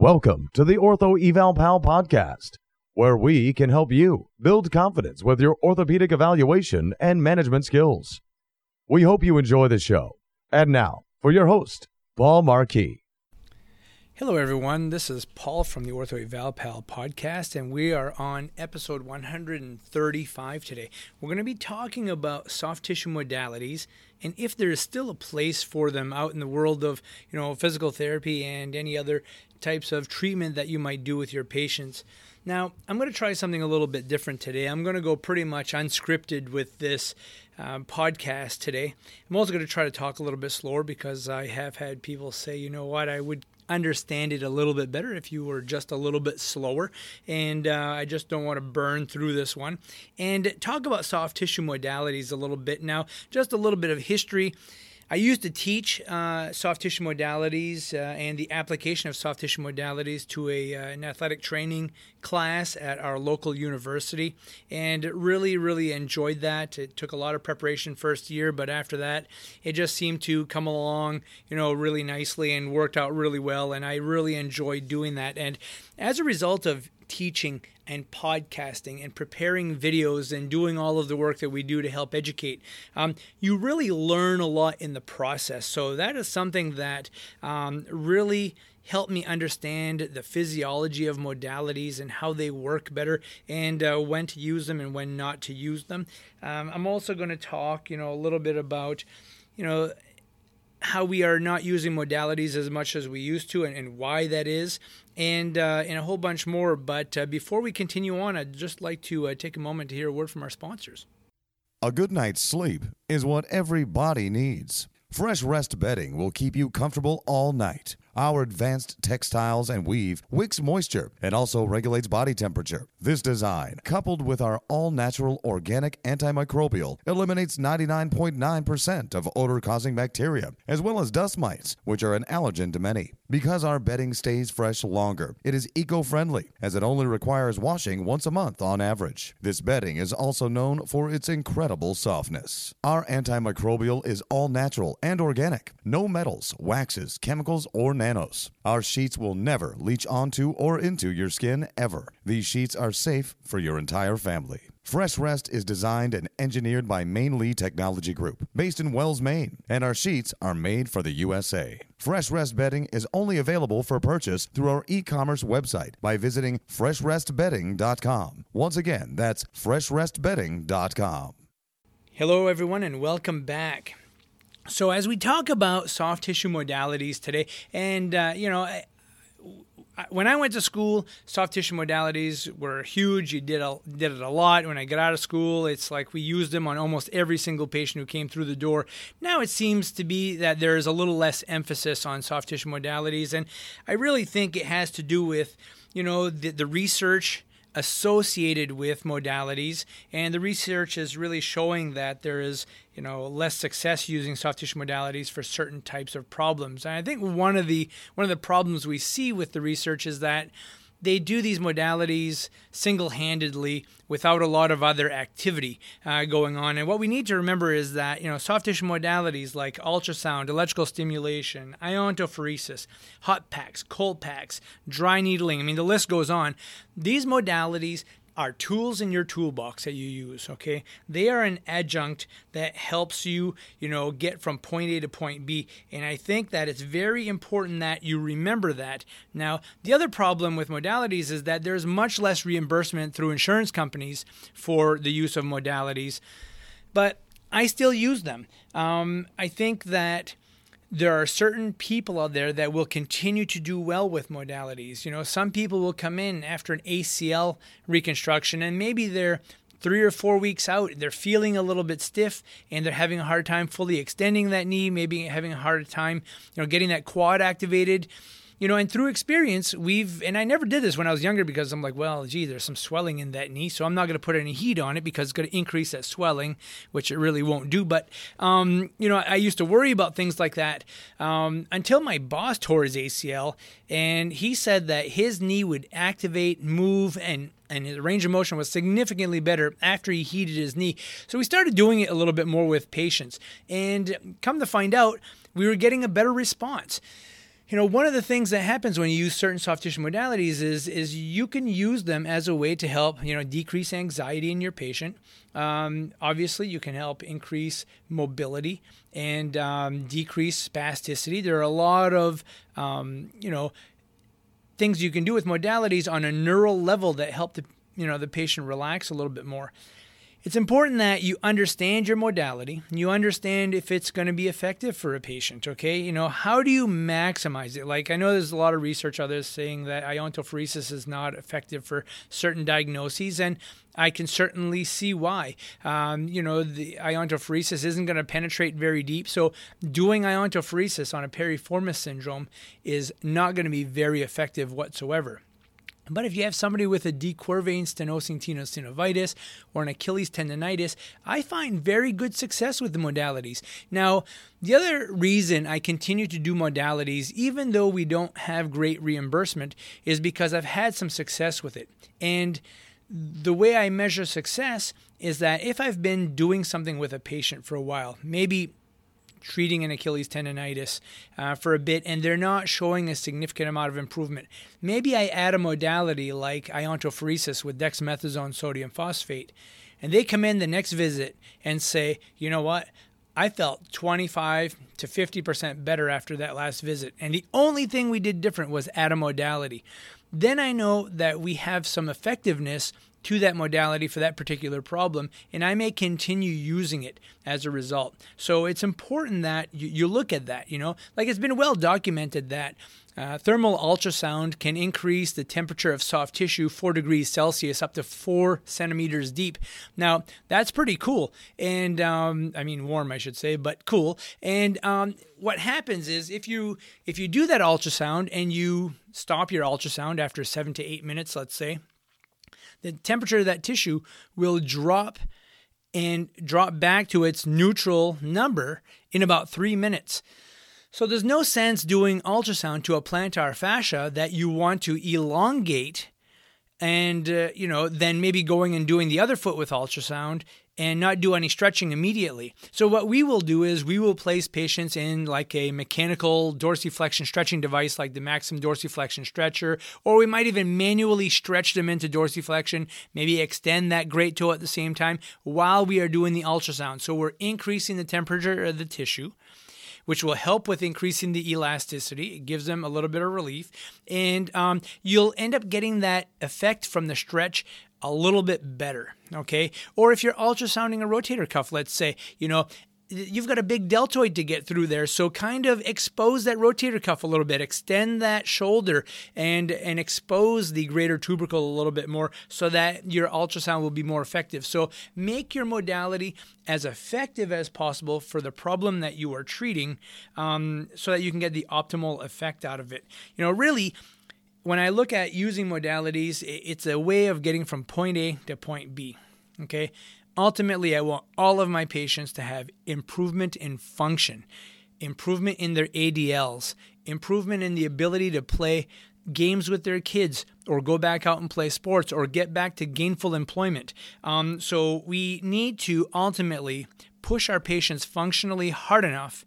Welcome to the Ortho Eval Pal podcast, where we can help you build confidence with your orthopedic evaluation and management skills. We hope you enjoy the show. And now, for your host, Paul Marquis. Hello, everyone. This is Paul from the Ortho Eval Pal podcast, and we are on episode 135 today. We're going to be talking about soft tissue modalities and if there is still a place for them out in the world of, you know, physical therapy and any other types of treatment that you might do with your patients. Now, I'm going to try something a little bit different today. I'm going to go pretty much unscripted with this um, podcast today. I'm also going to try to talk a little bit slower because I have had people say, you know what, I would understand it a little bit better if you were just a little bit slower. And uh, I just don't want to burn through this one. And talk about soft tissue modalities a little bit. Now, just a little bit of history. I used to teach uh, soft tissue modalities uh, and the application of soft tissue modalities to a, uh, an athletic training class at our local university, and really, really enjoyed that. It took a lot of preparation first year, but after that, it just seemed to come along, you know, really nicely and worked out really well. And I really enjoyed doing that. And as a result of teaching and podcasting and preparing videos and doing all of the work that we do to help educate, um, you really learn a lot in the process. So that is something that um, really helped me understand the physiology of modalities and how they work better and uh, when to use them and when not to use them. Um, I'm also going to talk, you know, a little bit about, you know, how we are not using modalities as much as we used to and, and why that is, and, uh, and a whole bunch more. But uh, before we continue on, I'd just like to uh, take a moment to hear a word from our sponsors. A good night's sleep is what every body needs. Fresh Rest bedding will keep you comfortable all night. Our advanced textiles and weave wicks moisture and also regulates body temperature. This design, coupled with our all natural organic antimicrobial, eliminates 99.9% of odor causing bacteria, as well as dust mites, which are an allergen to many. Because our bedding stays fresh longer, it is eco friendly, as it only requires washing once a month on average. This bedding is also known for its incredible softness. Our antimicrobial is all natural and organic, no metals, waxes, chemicals, or Our sheets will never leach onto or into your skin ever. These sheets are safe for your entire family. Fresh Rest is designed and engineered by Mainly Technology Group, based in Wells, Maine, and our sheets are made for the USA. Fresh Rest bedding is only available for purchase through our e-commerce website by visiting freshrestbedding.com. Once again, that's freshrestbedding.com. Hello everyone and welcome back. So, as we talk about soft tissue modalities today, and uh, you know, I, when I went to school, soft tissue modalities were huge. You did a, did it a lot. When I got out of school, it's like we used them on almost every single patient who came through the door. Now it seems to be that there is a little less emphasis on soft tissue modalities, and I really think it has to do with you know the, the research associated with modalities and the research is really showing that there is you know less success using soft tissue modalities for certain types of problems. And i think one of the one of the problems we see with the research is that they do these modalities single handedly without a lot of other activity uh, going on. And what we need to remember is that, you know, soft tissue modalities like ultrasound, electrical stimulation, iontophoresis, hot packs, cold packs, dry needling, I mean, the list goes on. These modalities are tools in your toolbox that you use, okay? They are an adjunct that helps you, you know, get from point A to point B. And I think that it's very important that you remember that. Now, the other problem with modalities is that there's much less reimbursement through insurance companies for the use of modalities, but I still use them. Um, I think that there are certain people out there that will continue to do well with modalities. You know, some people will come in after an ACL reconstruction and maybe they're three or four weeks out, they're feeling a little bit stiff and they're having a hard time fully extending that knee, maybe having a hard time, you know, getting that quad activated you know, and through experience, we've, and I never did this when I was younger because I'm like, well, gee, there's some swelling in that knee, so I'm not going to put any heat on it because it's going to increase that swelling, which it really won't do. But, um, you know, I used to worry about things like that um, until my boss tore his ACL, and he said that his knee would activate, move, and and his range of motion was significantly better after he heated his knee. So we started doing it a little bit more with patients. And come to find out, we were getting a better response you know, one of the things that happens when you use certain soft tissue modalities is is you can use them as a way to help you know decrease anxiety in your patient. Um, obviously, you can help increase mobility and um, decrease spasticity. There are a lot of um, you know things you can do with modalities on a neural level that help the you know the patient relax a little bit more it's important that you understand your modality. You understand if it's going to be effective for a patient, okay? You know, how do you maximize it? Like, I know there's a lot of research out there saying that iontophoresis is not effective for certain diagnoses, and I can certainly see why. Um, you know, the iontophoresis isn't going to penetrate very deep, so doing iontophoresis on a piriformis syndrome is not going to be very effective whatsoever. But if you have somebody with a De stenosing tenosynovitis or an Achilles tendonitis, I find very good success with the modalities. Now, the other reason I continue to do modalities, even though we don't have great reimbursement, is because I've had some success with it. And the way I measure success is that if I've been doing something with a patient for a while, maybe treating an Achilles tendonitis uh, for a bit and they're not showing a significant amount of improvement. Maybe I add a modality like iontophoresis with dexamethasone sodium phosphate, and they come in the next visit and say, you know what? I felt 25 to 50% better after that last visit. And the only thing we did different was add a modality. Then I know that we have some effectiveness to that modality for that particular problem, and I may continue using it as a result. So it's important that you, you look at that, you know, like it's been well documented that uh, thermal ultrasound can increase the temperature of soft tissue 4 degrees Celsius up to 4 centimeters deep. Now, that's pretty cool. And um, I mean, warm, I should say, but cool. And um, what happens is if you if you do that ultrasound and you stop your ultrasound after seven to eight minutes, let's say, the temperature of that tissue will drop and drop back to its neutral number in about three minutes. So there's no sense doing ultrasound to a plantar fascia that you want to elongate and uh, you know then maybe going and doing the other foot with ultrasound and not do any stretching immediately. So what we will do is we will place patients in like a mechanical dorsiflexion stretching device like the Maxim dorsiflexion stretcher or we might even manually stretch them into dorsiflexion, maybe extend that great toe at the same time while we are doing the ultrasound. So we're increasing the temperature of the tissue which will help with increasing the elasticity. It gives them a little bit of relief. And um, you'll end up getting that effect from the stretch a little bit better. Okay. Or if you're ultrasounding a rotator cuff, let's say, you know, you've got a big deltoid to get through there so kind of expose that rotator cuff a little bit extend that shoulder and and expose the greater tubercle a little bit more so that your ultrasound will be more effective so make your modality as effective as possible for the problem that you are treating um, so that you can get the optimal effect out of it you know really when i look at using modalities it's a way of getting from point a to point b okay Ultimately, I want all of my patients to have improvement in function, improvement in their ADLs, improvement in the ability to play games with their kids or go back out and play sports or get back to gainful employment. Um, so we need to ultimately push our patients functionally hard enough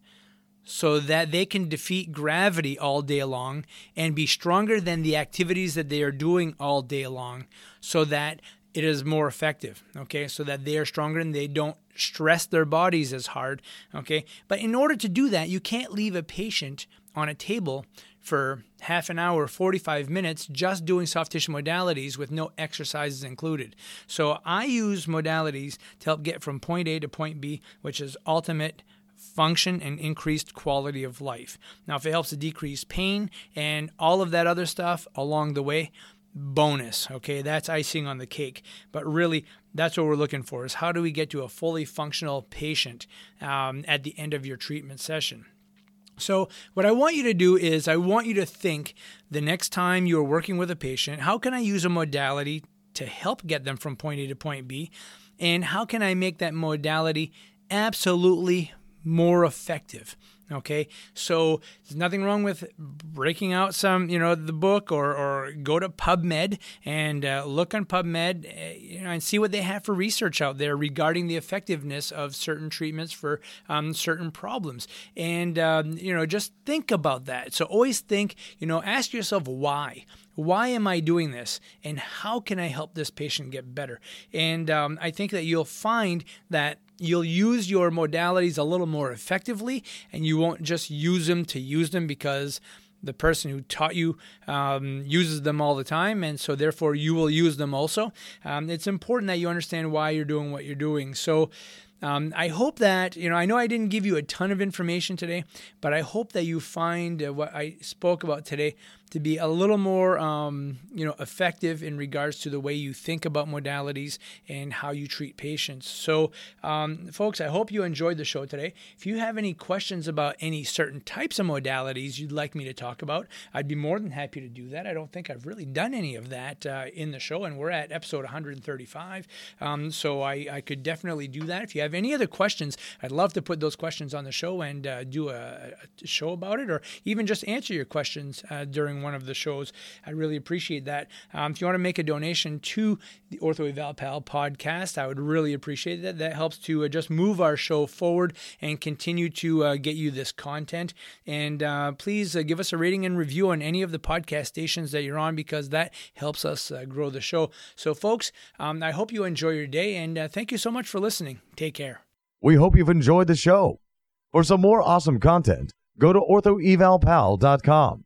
so that they can defeat gravity all day long and be stronger than the activities that they are doing all day long so that it is more effective okay? So that they are stronger and they don't stress their bodies as hard okay? But in order to do that you can't leave a patient on a table for half an hour 45 minutes just doing soft tissue modalities with no exercises included. So i use modalities to help get from point a to point b which is ultimate function and increased quality of life. Now, if it helps to decrease pain and all of that other stuff along the way, bonus okay that's icing on the cake but really that's what we're looking for is how do we get to a fully functional patient um, at the end of your treatment session so, what I want you to do is, I want you to think the next time you're working with a patient, how can I use a modality to help get them from point A to point B? And how can I make that modality absolutely more effective? Okay, so there's nothing wrong with breaking out some, you know, the book or, or go to PubMed and uh, look on PubMed uh, you know, and see what they have for research out there regarding the effectiveness of certain treatments for um, certain problems. And, um, you know, just think about that. So always think, you know, ask yourself why. Why am I doing this? And how can I help this patient get better? And um, I think that you'll find that you'll use your modalities a little more effectively and you won't just use them to use them because the person who taught you um, uses them all the time, and so therefore you will use them also. Um, it's important that you understand why you're doing what you're doing. So, um, I hope that, you know, I know I didn't give you a ton of information today, but I hope that you find uh, what I spoke about today to be a little more, um, you know, effective in regards to the way you think about modalities and how you treat patients. So, um, folks, I hope you enjoyed the show today. If you have any questions about any certain types of modalities you'd like me to talk about, I'd be more than happy to do that. I don't think I've really done any of that uh, in the show, and we're at episode 135. Um, so I, I, could definitely do that. If you have any other questions, I'd love to put those questions on the show and uh, do a, a, show about it, or even just answer your questions uh, during one of the shows. I really appreciate that. Um, if you want to make a donation to the Ortho Eval Pal podcast, I would really appreciate that. That helps to uh, just move our show forward and continue to uh, get you this content. And uh, please uh, give us a rating and review on any of the podcast stations that you're on because that helps us uh, grow the show. So, folks, um, I hope you enjoy your day and uh, thank you so much for listening. Take care. We hope you've enjoyed the show. For some more awesome content, go to orthoevalpal.com.